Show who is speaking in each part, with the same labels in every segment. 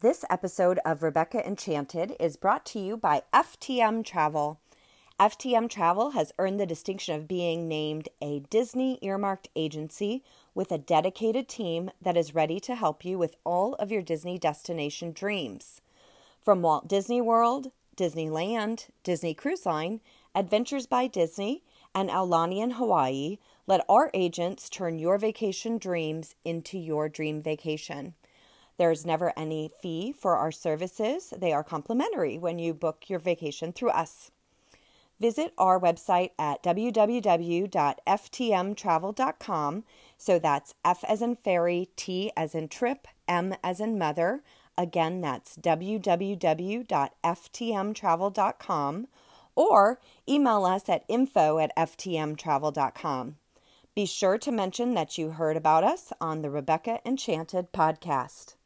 Speaker 1: This episode of Rebecca Enchanted is brought to you by FTM Travel. FTM Travel has earned the distinction of being named a Disney earmarked agency with a dedicated team that is ready to help you with all of your Disney destination dreams. From Walt Disney World, Disneyland, Disney Cruise Line, Adventures by Disney, and Aulani in Hawaii, let our agents turn your vacation dreams into your dream vacation. There's never any fee for our services. They are complimentary when you book your vacation through us. Visit our website at www.ftmtravel.com. So that's F as in fairy, T as in trip, M as in mother. Again, that's www.ftmtravel.com or email us at info at ftmtravel.com. Be sure to mention that you heard about us on the Rebecca Enchanted podcast.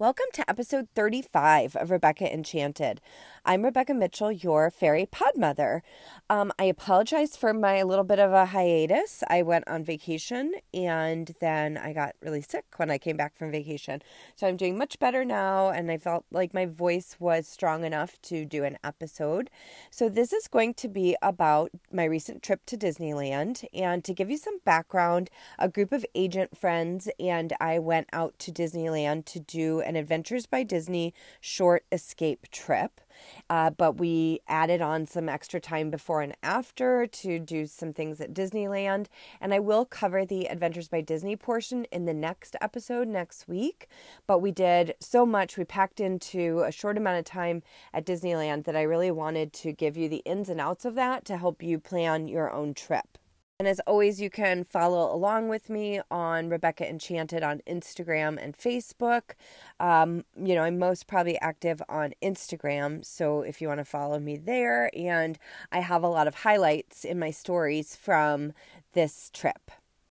Speaker 1: Welcome to episode 35 of Rebecca Enchanted. I'm Rebecca Mitchell, your fairy pod mother. Um, I apologize for my little bit of a hiatus. I went on vacation and then I got really sick when I came back from vacation. So I'm doing much better now and I felt like my voice was strong enough to do an episode. So this is going to be about my recent trip to Disneyland and to give you some background, a group of agent friends and I went out to Disneyland to do an Adventures by Disney short escape trip. Uh, but we added on some extra time before and after to do some things at Disneyland. And I will cover the Adventures by Disney portion in the next episode next week. But we did so much, we packed into a short amount of time at Disneyland that I really wanted to give you the ins and outs of that to help you plan your own trip. And as always, you can follow along with me on Rebecca Enchanted on Instagram and Facebook. Um, you know, I'm most probably active on Instagram, so if you want to follow me there, and I have a lot of highlights in my stories from this trip.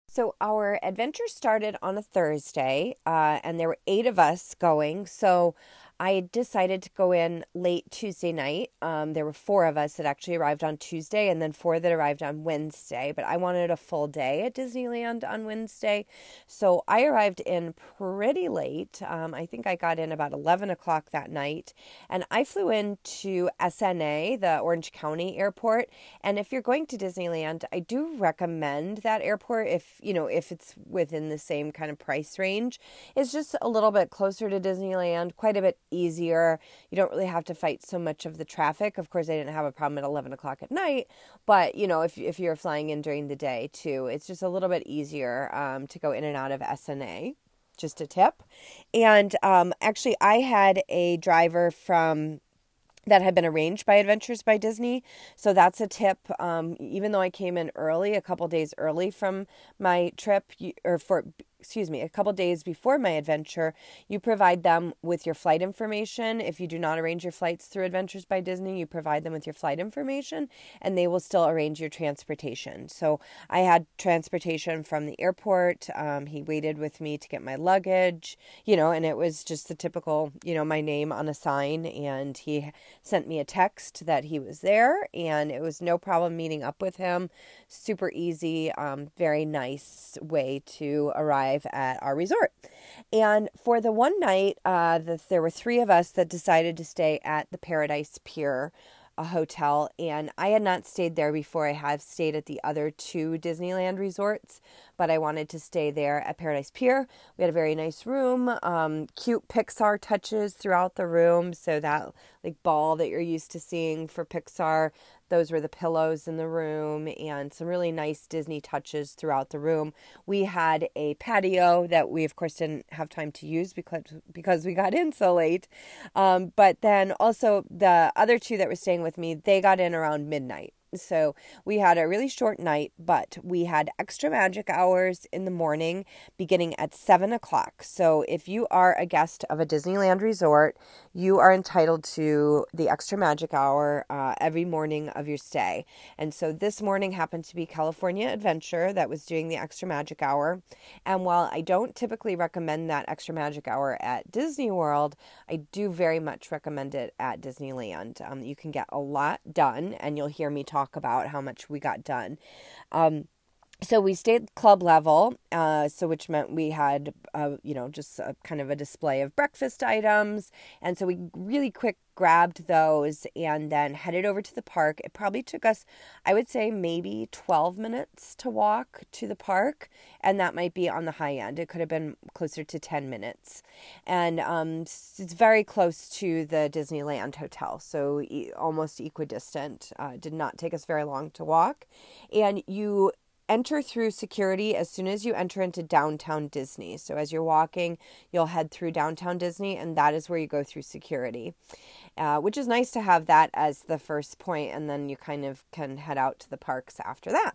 Speaker 1: So, our adventure started on a Thursday, uh, and there were eight of us going. So, I decided to go in late Tuesday night. Um, there were four of us that actually arrived on Tuesday and then four that arrived on Wednesday, but I wanted a full day at Disneyland on Wednesday. So I arrived in pretty late. Um, I think I got in about 11 o'clock that night and I flew into SNA, the Orange County airport. And if you're going to Disneyland, I do recommend that airport if, you know, if it's within the same kind of price range. It's just a little bit closer to Disneyland, quite a bit easier. You don't really have to fight so much of the traffic. Of course, I didn't have a problem at 11 o'clock at night, but you know, if, if you're flying in during the day too, it's just a little bit easier um, to go in and out of SNA. Just a tip. And um, actually, I had a driver from that had been arranged by Adventures by Disney. So that's a tip. Um, even though I came in early, a couple days early from my trip, or for excuse me, a couple days before my adventure, you provide them with your flight information. If you do not arrange your flights through Adventures by Disney, you provide them with your flight information and they will still arrange your transportation. So I had transportation from the airport. Um, he waited with me to get my luggage, you know, and it was just the typical, you know, my name on a sign. And he sent me a text that he was there and it was no problem meeting up with him. Super easy, um, very nice way to arrive at our resort. And for the one night, uh, the, there were three of us that decided to stay at the Paradise Pier a hotel and I had not stayed there before. I have stayed at the other two Disneyland resorts, but I wanted to stay there at Paradise Pier. We had a very nice room, um, cute Pixar touches throughout the room. So that like ball that you're used to seeing for Pixar, those were the pillows in the room and some really nice Disney touches throughout the room. We had a patio that we, of course, didn't have time to use because because we got in so late. Um, but then also the other two that were staying with me, they got in around midnight. So we had a really short night, but we had extra magic hours in the morning beginning at seven o'clock. So if you are a guest of a Disneyland resort, you are entitled to the extra magic hour uh, every morning of your stay. And so this morning happened to be California Adventure that was doing the extra magic hour. And while I don't typically recommend that extra magic hour at Disney World, I do very much recommend it at Disneyland. Um, you can get a lot done, and you'll hear me talk about how much we got done. Um, so we stayed club level, uh, so which meant we had, uh, you know, just a, kind of a display of breakfast items, and so we really quick grabbed those and then headed over to the park. It probably took us, I would say, maybe twelve minutes to walk to the park, and that might be on the high end. It could have been closer to ten minutes, and um, it's very close to the Disneyland Hotel, so e- almost equidistant. Uh, did not take us very long to walk, and you enter through security as soon as you enter into downtown Disney. So as you're walking, you'll head through downtown Disney, and that is where you go through security, uh, which is nice to have that as the first point, and then you kind of can head out to the parks after that.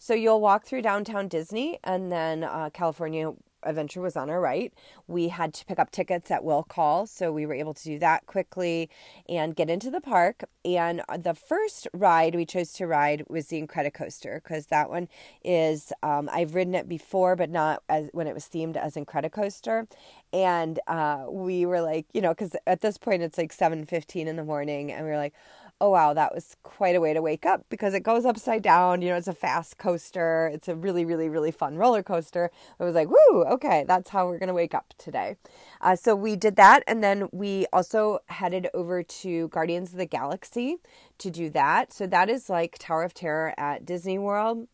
Speaker 1: So you'll walk through downtown Disney, and then uh, California Adventure was on our right. We had to pick up tickets at will call, so we were able to do that quickly and get into the park. And the first ride we chose to ride was the Incredicoaster because that one is um, I've ridden it before, but not as when it was themed as Incredicoaster. And uh, we were like, you know, because at this point it's like seven fifteen in the morning, and we were like oh wow, that was quite a way to wake up because it goes upside down. You know, it's a fast coaster. It's a really, really, really fun roller coaster. I was like, woo, okay, that's how we're going to wake up today. Uh, so we did that. And then we also headed over to Guardians of the Galaxy to do that. So that is like Tower of Terror at Disney World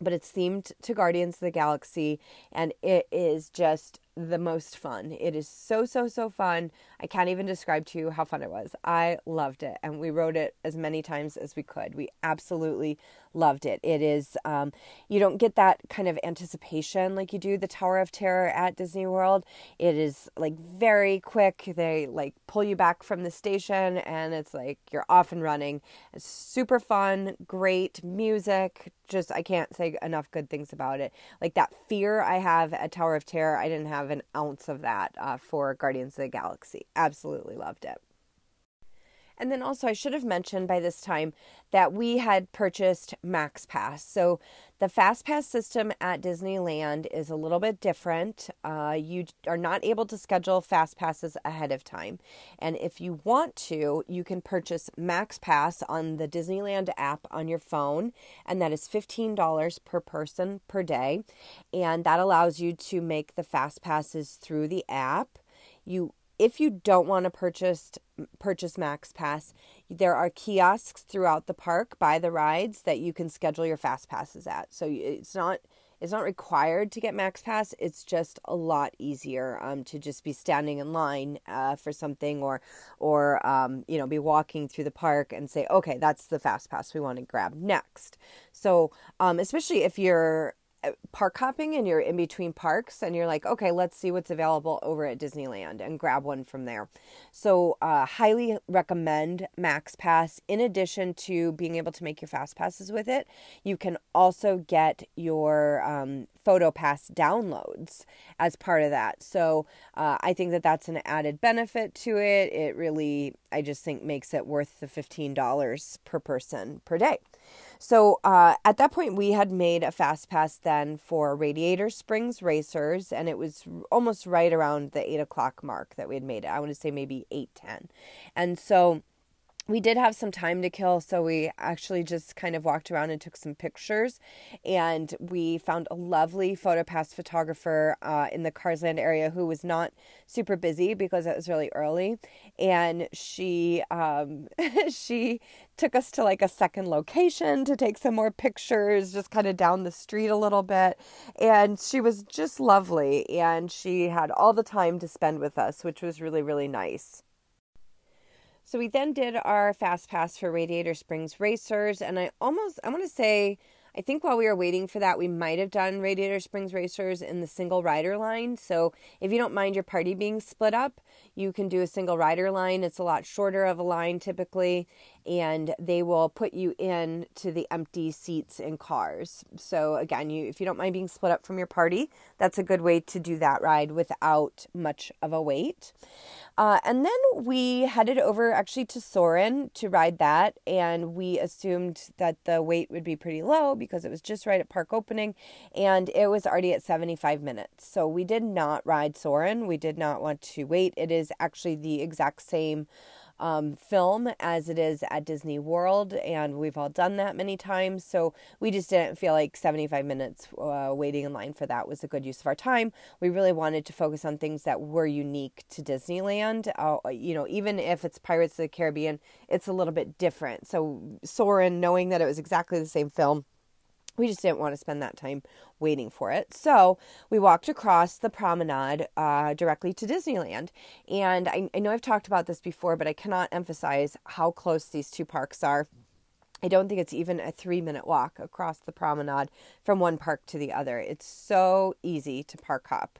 Speaker 1: but it's themed to Guardians of the Galaxy and it is just the most fun. It is so, so, so fun. I can't even describe to you how fun it was. I loved it. And we rode it as many times as we could. We absolutely loved it. It is, um, you don't get that kind of anticipation like you do the Tower of Terror at Disney World. It is like very quick. They like pull you back from the station and it's like you're off and running. It's super fun, great music. Just, I can't say enough good things about it. Like that fear I have at Tower of Terror, I didn't have have an ounce of that uh, for Guardians of the Galaxy. Absolutely loved it. And then also, I should have mentioned by this time that we had purchased Max Pass. So, the Fast Pass system at Disneyland is a little bit different. Uh, you are not able to schedule Fast Passes ahead of time. And if you want to, you can purchase Max Pass on the Disneyland app on your phone. And that is $15 per person per day. And that allows you to make the Fast Passes through the app. You if you don't want to purchase purchase Max Pass, there are kiosks throughout the park by the rides that you can schedule your fast passes at. So it's not it's not required to get Max Pass. It's just a lot easier um, to just be standing in line uh, for something, or or um, you know be walking through the park and say, okay, that's the Fast Pass we want to grab next. So um, especially if you're park hopping and you're in between parks and you're like, okay, let's see what's available over at Disneyland and grab one from there. So, uh, highly recommend Max Pass. In addition to being able to make your fast passes with it, you can also get your um, photo pass downloads as part of that. So, uh, I think that that's an added benefit to it. It really, I just think, makes it worth the $15 per person per day. So uh, at that point, we had made a fast pass then for Radiator Springs Racers, and it was almost right around the eight o'clock mark that we had made it. I want to say maybe eight ten, and so we did have some time to kill, so we actually just kind of walked around and took some pictures. And we found a lovely PhotoPass photographer uh, in the Carsland area who was not super busy because it was really early. And she um, she took us to like a second location to take some more pictures, just kind of down the street a little bit. And she was just lovely, and she had all the time to spend with us, which was really really nice. So we then did our fast pass for Radiator Springs Racers, and I almost I want to say I think while we were waiting for that, we might have done Radiator Springs Racers in the single rider line. So if you don't mind your party being split up, you can do a single rider line. It's a lot shorter of a line typically, and they will put you in to the empty seats in cars. So again, you if you don't mind being split up from your party, that's a good way to do that ride without much of a wait. Uh, and then we headed over actually to Soarin' to ride that, and we assumed that the wait would be pretty low because it was just right at park opening, and it was already at 75 minutes. So we did not ride Soarin'. We did not want to wait. It is actually the exact same um, film as it is at Disney World, and we've all done that many times. So we just didn't feel like 75 minutes uh, waiting in line for that was a good use of our time. We really wanted to focus on things that were unique to Disneyland. Uh, you know, even if it's Pirates of the Caribbean, it's a little bit different. So Soarin', knowing that it was exactly the same film we just didn't want to spend that time waiting for it. So we walked across the promenade uh, directly to Disneyland. And I, I know I've talked about this before, but I cannot emphasize how close these two parks are. I don't think it's even a three minute walk across the promenade from one park to the other. It's so easy to park up.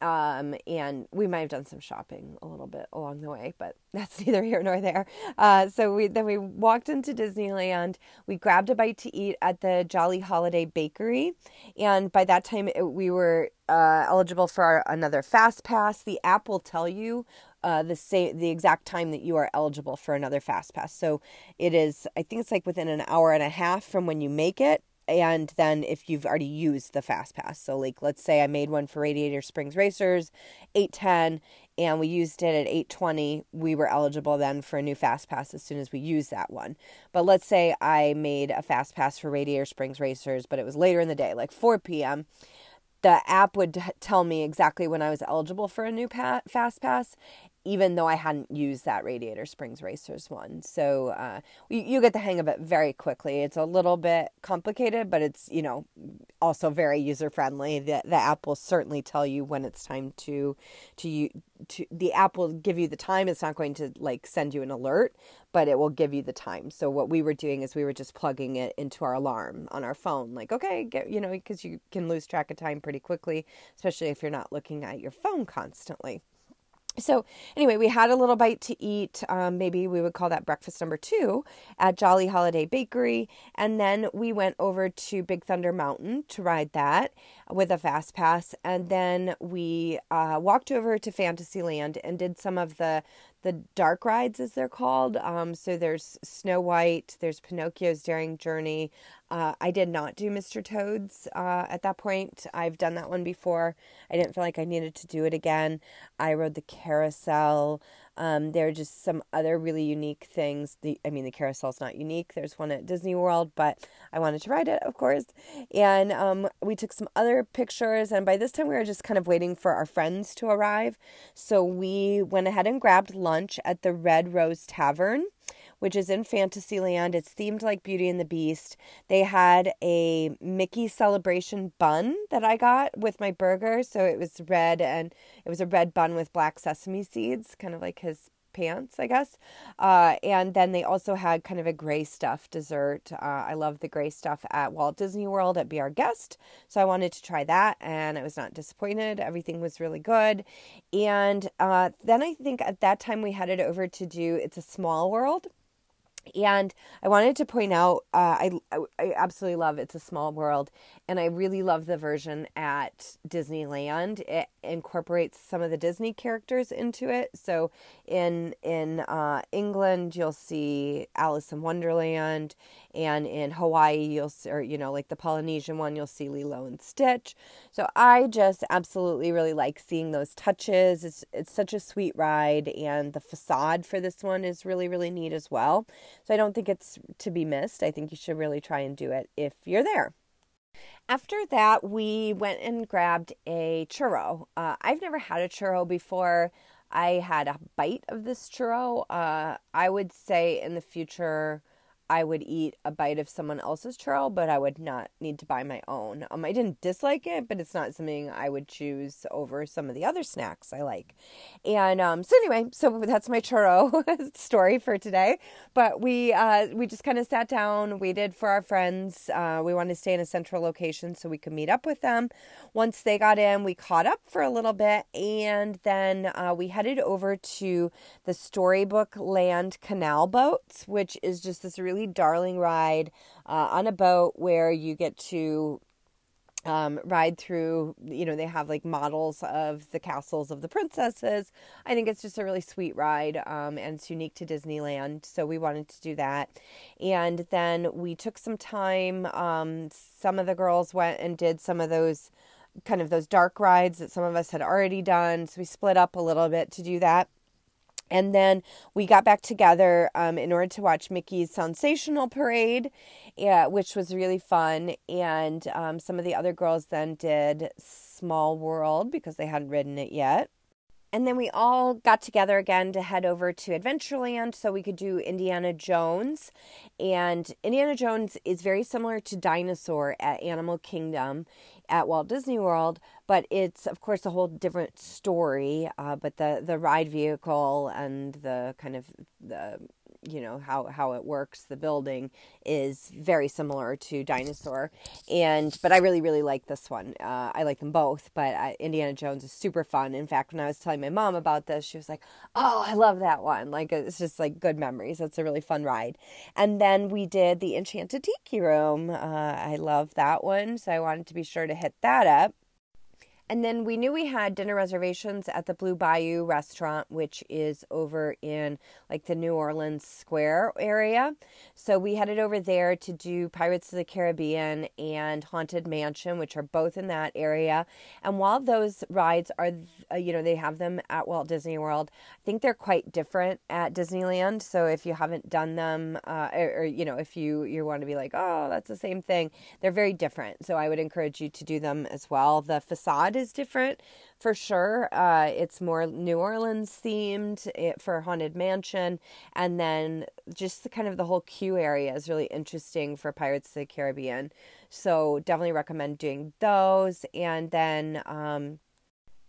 Speaker 1: Um, and we might have done some shopping a little bit along the way, but that's neither here nor there. Uh, so we then we walked into Disneyland. We grabbed a bite to eat at the Jolly Holiday Bakery, and by that time it, we were uh, eligible for our, another Fast Pass. The app will tell you uh, the same the exact time that you are eligible for another Fast Pass. So it is, I think it's like within an hour and a half from when you make it and then if you've already used the fast pass. So like let's say i made one for radiator springs racers 810 and we used it at 820 we were eligible then for a new fast pass as soon as we used that one. But let's say i made a fast pass for radiator springs racers but it was later in the day like 4 p.m the app would tell me exactly when I was eligible for a new pa- fast pass, even though I hadn't used that Radiator Springs Racers one. So uh, you, you, get the hang of it very quickly. It's a little bit complicated, but it's you know also very user friendly. The the app will certainly tell you when it's time to to to the app will give you the time. It's not going to like send you an alert, but it will give you the time. So what we were doing is we were just plugging it into our alarm on our phone. Like okay, get you know because you can lose track of time pretty quickly, especially if you're not looking at your phone constantly so anyway we had a little bite to eat. Um, maybe we would call that breakfast number two at jolly holiday bakery. And then we went over to big thunder mountain to ride that with a fast pass. And then we uh, walked over to fantasyland and did some of the the dark rides as they're called. Um, so there's snow white there's pinocchio's daring journey uh, i did not do mr toad's uh, at that point i've done that one before i didn't feel like i needed to do it again i rode the carousel um, there are just some other really unique things. The, I mean, the carousel's not unique. There's one at Disney World, but I wanted to ride it, of course. And um, we took some other pictures. And by this time, we were just kind of waiting for our friends to arrive. So we went ahead and grabbed lunch at the Red Rose Tavern which is in Fantasyland. It's themed like Beauty and the Beast. They had a Mickey celebration bun that I got with my burger. So it was red and it was a red bun with black sesame seeds, kind of like his pants, I guess. Uh, and then they also had kind of a gray stuff dessert. Uh, I love the gray stuff at Walt Disney World at Be Our Guest. So I wanted to try that and I was not disappointed. Everything was really good. And uh, then I think at that time we headed over to do It's a Small World. And I wanted to point out, uh, I, I absolutely love It's a Small World, and I really love the version at Disneyland. It incorporates some of the Disney characters into it. So in in uh, England, you'll see Alice in Wonderland, and in Hawaii, you'll see, or you know, like the Polynesian one, you'll see Lilo and Stitch. So I just absolutely really like seeing those touches. It's it's such a sweet ride, and the facade for this one is really really neat as well. So I don't think it's to be missed. I think you should really try and do it if you're there. After that, we went and grabbed a churro. Uh, I've never had a churro before. I had a bite of this churro. Uh, I would say in the future, I would eat a bite of someone else's churro, but I would not need to buy my own. Um, I didn't dislike it, but it's not something I would choose over some of the other snacks I like. And um, so anyway, so that's my churro story for today. But we uh, we just kind of sat down, waited for our friends. Uh, we wanted to stay in a central location so we could meet up with them. Once they got in, we caught up for a little bit, and then uh, we headed over to the Storybook Land Canal boats, which is just this really darling ride uh, on a boat where you get to um, ride through, you know, they have like models of the castles of the princesses. I think it's just a really sweet ride um, and it's unique to Disneyland. So we wanted to do that. And then we took some time. Um, some of the girls went and did some of those kind of those dark rides that some of us had already done. So we split up a little bit to do that. And then we got back together um, in order to watch Mickey's Sensational Parade, which was really fun. And um, some of the other girls then did Small World because they hadn't ridden it yet. And then we all got together again to head over to Adventureland so we could do Indiana Jones. And Indiana Jones is very similar to Dinosaur at Animal Kingdom at Walt Disney World, but it's of course a whole different story. Uh, but the the ride vehicle and the kind of the you know how how it works the building is very similar to dinosaur. And but i really really like this one. Uh, i like them both but uh, indiana jones is super fun. In fact when i was telling my mom about this she was like oh i love that one. Like it's just like good memories. It's a really fun ride. And then we did the enchanted tiki room. Uh, i love that one so i wanted to be sure to hit that up and then we knew we had dinner reservations at the Blue Bayou restaurant, which is over in like the New Orleans Square area. So we headed over there to do Pirates of the Caribbean and Haunted Mansion, which are both in that area. And while those rides are, uh, you know, they have them at Walt Disney World, I think they're quite different at Disneyland. So if you haven't done them, uh, or, or, you know, if you you want to be like, oh, that's the same thing, they're very different. So I would encourage you to do them as well. The facade is different for sure. Uh, it's more New Orleans themed eh, for Haunted Mansion, and then just the kind of the whole queue area is really interesting for Pirates of the Caribbean. So definitely recommend doing those, and then. Um,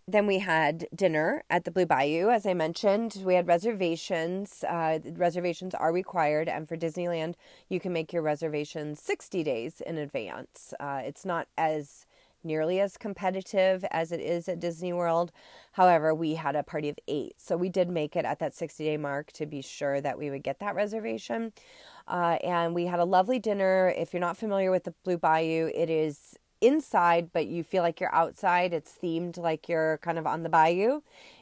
Speaker 1: then we had dinner at the Blue Bayou. As I mentioned, we had reservations. Uh, reservations are required, and for Disneyland, you can make your reservations 60 days in advance. Uh, it's not as nearly as competitive as it is at Disney World. However, we had a party of eight, so we did make it at that 60 day mark to be sure that we would get that reservation. Uh, and we had a lovely dinner. If you're not familiar with the Blue Bayou, it is inside, but you feel like you're outside. It's themed like you're kind of on the bayou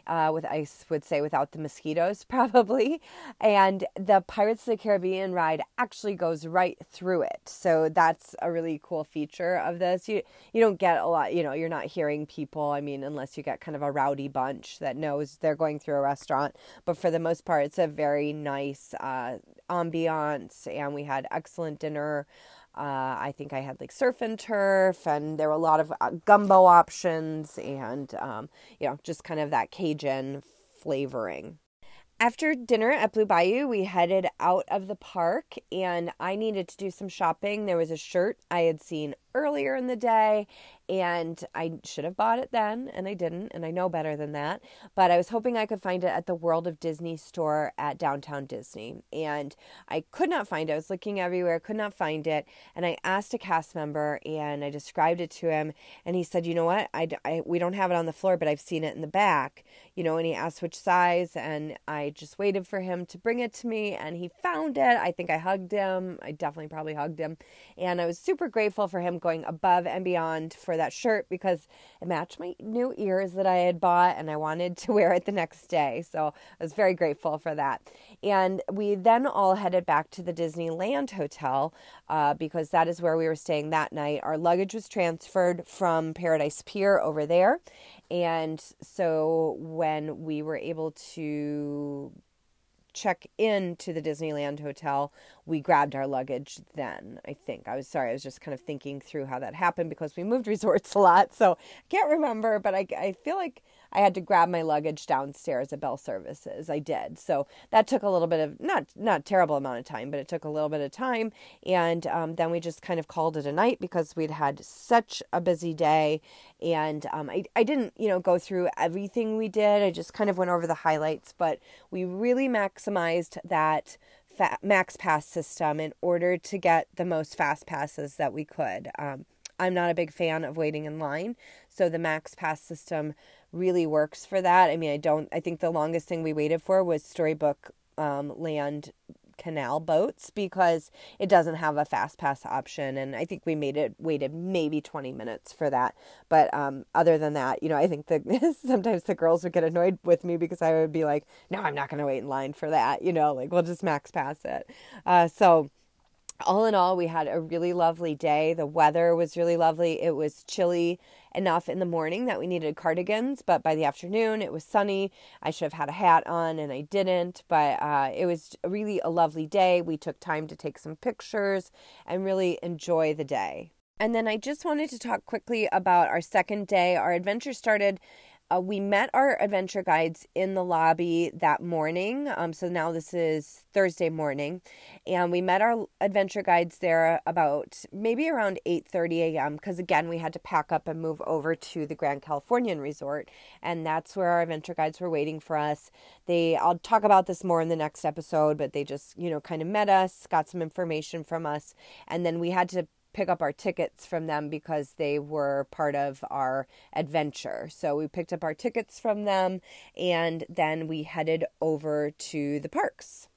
Speaker 1: uh, with I would say without the mosquitoes probably. And the Pirates of the Caribbean ride actually goes right through it. So that's a really cool feature of this. You you don't get a lot, you know, you're not hearing people, I mean, unless you get kind of a rowdy bunch that knows they're going through a restaurant. But for the most part, it's a very nice uh, ambiance and we had excellent dinner. Uh, I think I had like surf and turf, and there were a lot of uh, gumbo options, and um, you know, just kind of that Cajun flavoring. After dinner at Blue Bayou, we headed out of the park, and I needed to do some shopping. There was a shirt I had seen earlier in the day and I should have bought it then and I didn't and I know better than that. But I was hoping I could find it at the World of Disney store at downtown Disney and I could not find it. I was looking everywhere could not find it and I asked a cast member and I described it to him and he said you know what? I, I we don't have it on the floor but I've seen it in the back. You know and he asked which size and I just waited for him to bring it to me and he found it. I think I hugged him. I definitely probably hugged him. And I was super grateful for him going above and beyond for that shirt because it matched my new ears that I had bought and I wanted to wear it the next day. So I was very grateful for that. And we then all headed back to the Disneyland Hotel uh, because that is where we were staying that night. Our luggage was transferred from Paradise Pier over there. And so when we were able to check in to the Disneyland Hotel, we grabbed our luggage then. I think I was sorry. I was just kind of thinking through how that happened because we moved resorts a lot, so I can't remember. But I I feel like I had to grab my luggage downstairs at Bell Services. I did. So that took a little bit of not not terrible amount of time, but it took a little bit of time. And um, then we just kind of called it a night because we'd had such a busy day. And um, I I didn't you know go through everything we did. I just kind of went over the highlights, but we really maximized that max pass system in order to get the most fast passes that we could. Um, I'm not a big fan of waiting in line, so the max pass system really works for that. I mean, I don't, I think the longest thing we waited for was Storybook um, Land canal boats because it doesn't have a fast pass option. And i think we made it waited maybe 20 minutes for that. But um, other than that you know i think that sometimes the girls would get annoyed with me because i would be like no i'm not going to wait in line for that you know like we'll just max pass it. Uh, so all in all, we had a really lovely day. The weather was really lovely. It was chilly enough in the morning that we needed cardigans, but by the afternoon it was sunny. I should have had a hat on and I didn't, but uh, it was really a lovely day. We took time to take some pictures and really enjoy the day. And then I just wanted to talk quickly about our second day. Our adventure started uh, we met our adventure guides in the lobby that morning. Um, so now this is Thursday morning, and we met our adventure guides there about maybe around 8:30 a.m. Because again, we had to pack up and move over to the Grand Californian Resort, and that's where our adventure guides were waiting for us. They, I'll talk about this more in the next episode, but they just you know kind of met us, got some information from us, and then we had to pick up our tickets from them because they were part of our adventure. So we picked up our tickets from them and then we headed over to the parks.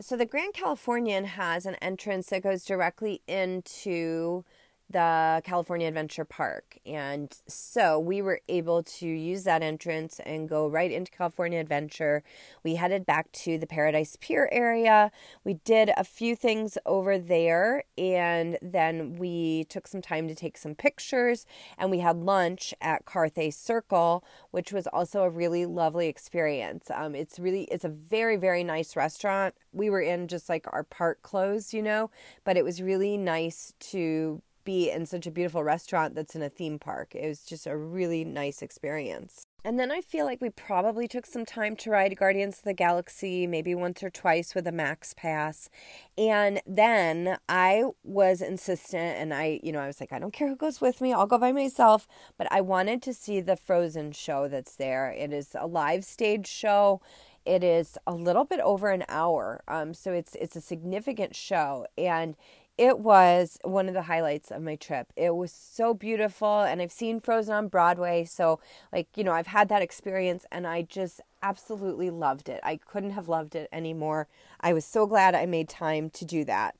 Speaker 1: So the Grand Californian has an entrance that goes directly into the California Adventure Park. And so we were able to use that entrance and go right into California Adventure. We headed back to the Paradise Pier area. We did a few things over there and then we took some time to take some pictures and we had lunch at Carthay Circle, which was also a really lovely experience. Um, it's really it's a very very nice restaurant. We were in just like our park clothes, you know, but it was really nice to be in such a beautiful restaurant that's in a theme park. It was just a really nice experience. And then I feel like we probably took some time to ride Guardians of the Galaxy, maybe once or twice with a Max Pass. And then I was insistent, and I, you know, I was like, I don't care who goes with me, I'll go by myself. But I wanted to see the Frozen show that's there. It is a live stage show. It is a little bit over an hour, um, so it's it's a significant show, and it was one of the highlights of my trip. It was so beautiful, and I've seen Frozen on Broadway, so like you know, I've had that experience, and I just absolutely loved it. I couldn't have loved it anymore. I was so glad I made time to do that.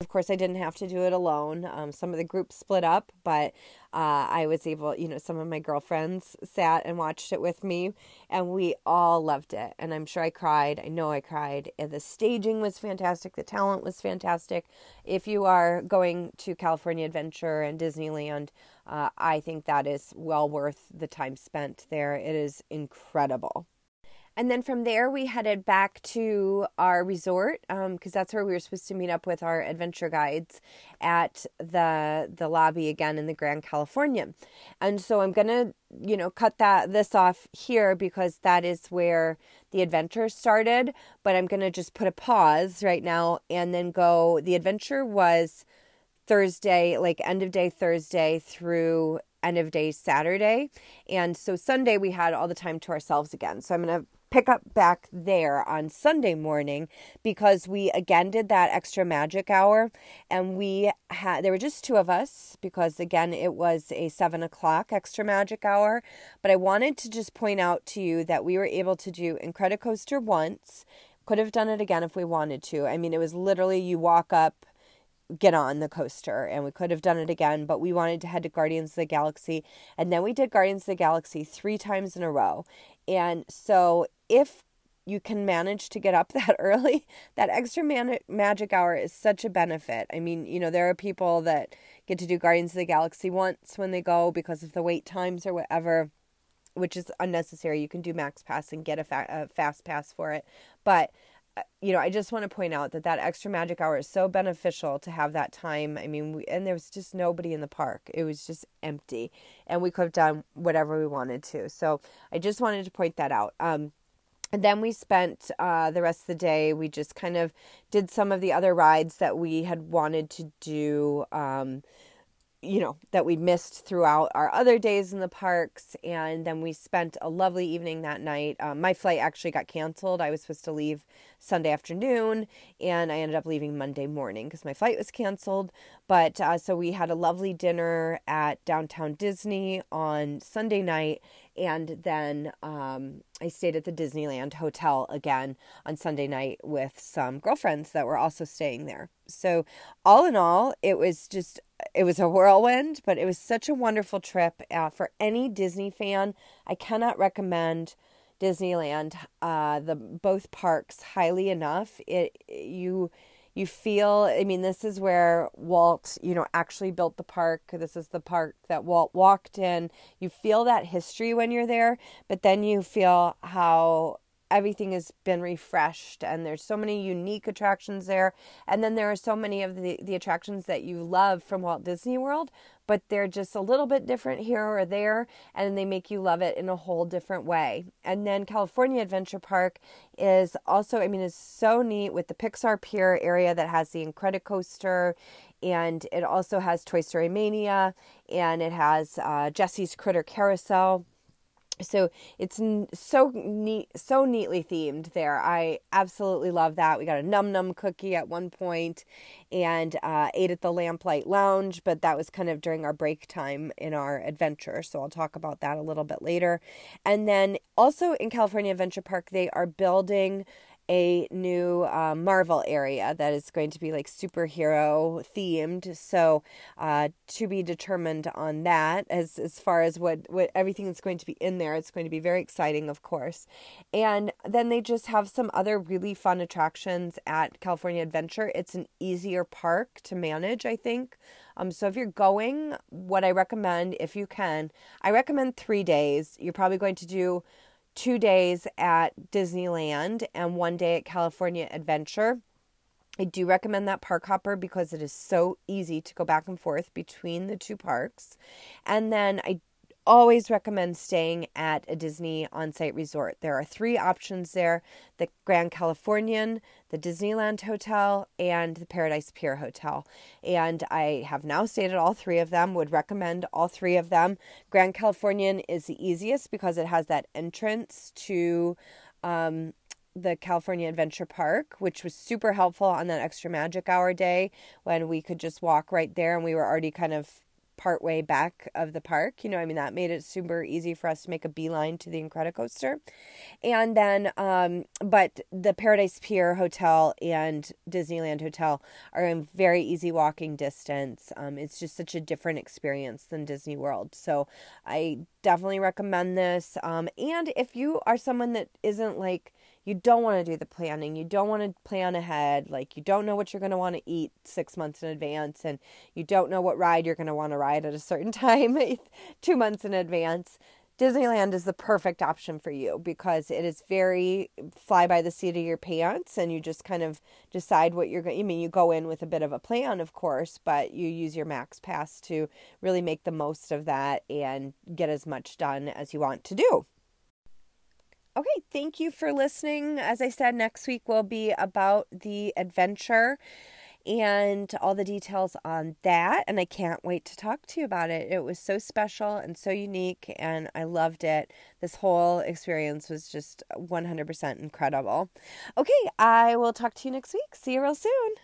Speaker 1: Of course, I didn't have to do it alone. Um, some of the groups split up, but uh, I was able, you know, some of my girlfriends sat and watched it with me, and we all loved it. And I'm sure I cried. I know I cried. And the staging was fantastic. The talent was fantastic. If you are going to California Adventure and Disneyland, uh, I think that is well worth the time spent there. It is incredible. And then from there, we headed back to our resort because um, that's where we were supposed to meet up with our adventure guides at the the lobby again in the Grand California. And so I'm gonna, you know, cut that this off here because that is where the adventure started. But I'm gonna just put a pause right now and then go. The adventure was Thursday, like end of day Thursday through end of day Saturday. And so Sunday we had all the time to ourselves again. So I'm going to pick up back there on Sunday morning because we again did that extra magic hour and we had there were just two of us because again it was a seven o'clock extra magic hour. But I wanted to just point out to you that we were able to do Incredicoaster once. Could have done it again if we wanted to. I mean, it was literally you walk up get on the coaster and we could have done it again but we wanted to head to guardians of the galaxy and then we did guardians of the galaxy three times in a row and so if you can manage to get up that early that extra man- magic hour is such a benefit i mean you know there are people that get to do guardians of the galaxy once when they go because of the wait times or whatever which is unnecessary you can do max pass and get a, fa- a fast pass for it but you know, I just want to point out that that extra magic hour is so beneficial to have that time. I mean, we, and there was just nobody in the park. It was just empty, and we could have done whatever we wanted to. So I just wanted to point that out. Um, and then we spent uh, the rest of the day. We just kind of did some of the other rides that we had wanted to do. Um, you know, that we missed throughout our other days in the parks. And then we spent a lovely evening that night. Um, my flight actually got canceled. I was supposed to leave Sunday afternoon, and I ended up leaving Monday morning because my flight was canceled. But uh, so we had a lovely dinner at downtown Disney on Sunday night, and then um, I stayed at the Disneyland Hotel again on Sunday night with some girlfriends that were also staying there. So, all in all, it was just it was a whirlwind, but it was such a wonderful trip uh, for any Disney fan. I cannot recommend Disneyland, uh, the both parks highly enough. It you you feel. I mean, this is where Walt, you know, actually built the park. This is the park that Walt walked in. You feel that history when you're there, but then you feel how everything has been refreshed and there's so many unique attractions there. And then there are so many of the, the attractions that you love from walt disney world but they're just a little bit different here or there and they make you love it in a whole different way. And then california adventure park is also i mean is so neat with the pixar pier area that has the incredicoaster and it also has toy story mania and it has uh, jesse's critter carousel so it's so neat so neatly themed there. I absolutely love that. We got a num num cookie at one point and uh, ate at the lamplight lounge but that was kind of during our break time in our adventure. So i'll talk about that a little bit later. And then also in california adventure park they are building a new uh, Marvel area that is going to be like superhero themed. So uh, to be determined on that as as far as what what everything that's going to be in there. It's going to be very exciting, of course. And then they just have some other really fun attractions at California Adventure. It's an easier park to manage, I think. Um, so if you're going, what I recommend, if you can, I recommend three days. You're probably going to do two days at Disneyland and one day at California Adventure. I do recommend that park hopper because it is so easy to go back and forth between the two parks. And then I always recommend staying at a Disney on site resort. There are three options there the Grand Californian, the Disneyland Hotel, and the Paradise Pier Hotel. And I have now stayed at all three of them, would recommend all three of them. Grand Californian is the easiest because it has that entrance to. Um, the California Adventure Park, which was super helpful on that extra magic hour day when we could just walk right there and we were already kind of part way back of the park. You know, I mean, that made it super easy for us to make a beeline to the Incredicoaster. And then, um, but the Paradise Pier Hotel and Disneyland Hotel are in very easy walking distance. Um, it's just such a different experience than Disney World. So I definitely recommend this. Um, and if you are someone that isn't like, you don't want to do the planning. You don't want to plan ahead. Like, you don't know what you're going to want to eat six months in advance, and you don't know what ride you're going to want to ride at a certain time two months in advance. Disneyland is the perfect option for you because it is very fly by the seat of your pants and you just kind of decide what you're going I mean you go in with a bit of a plan of course but you use your max pass to really make the most of that and get as much done as you want to do. Okay, thank you for listening. As I said, next week will be about the adventure and all the details on that. And I can't wait to talk to you about it. It was so special and so unique, and I loved it. This whole experience was just 100% incredible. Okay, I will talk to you next week. See you real soon.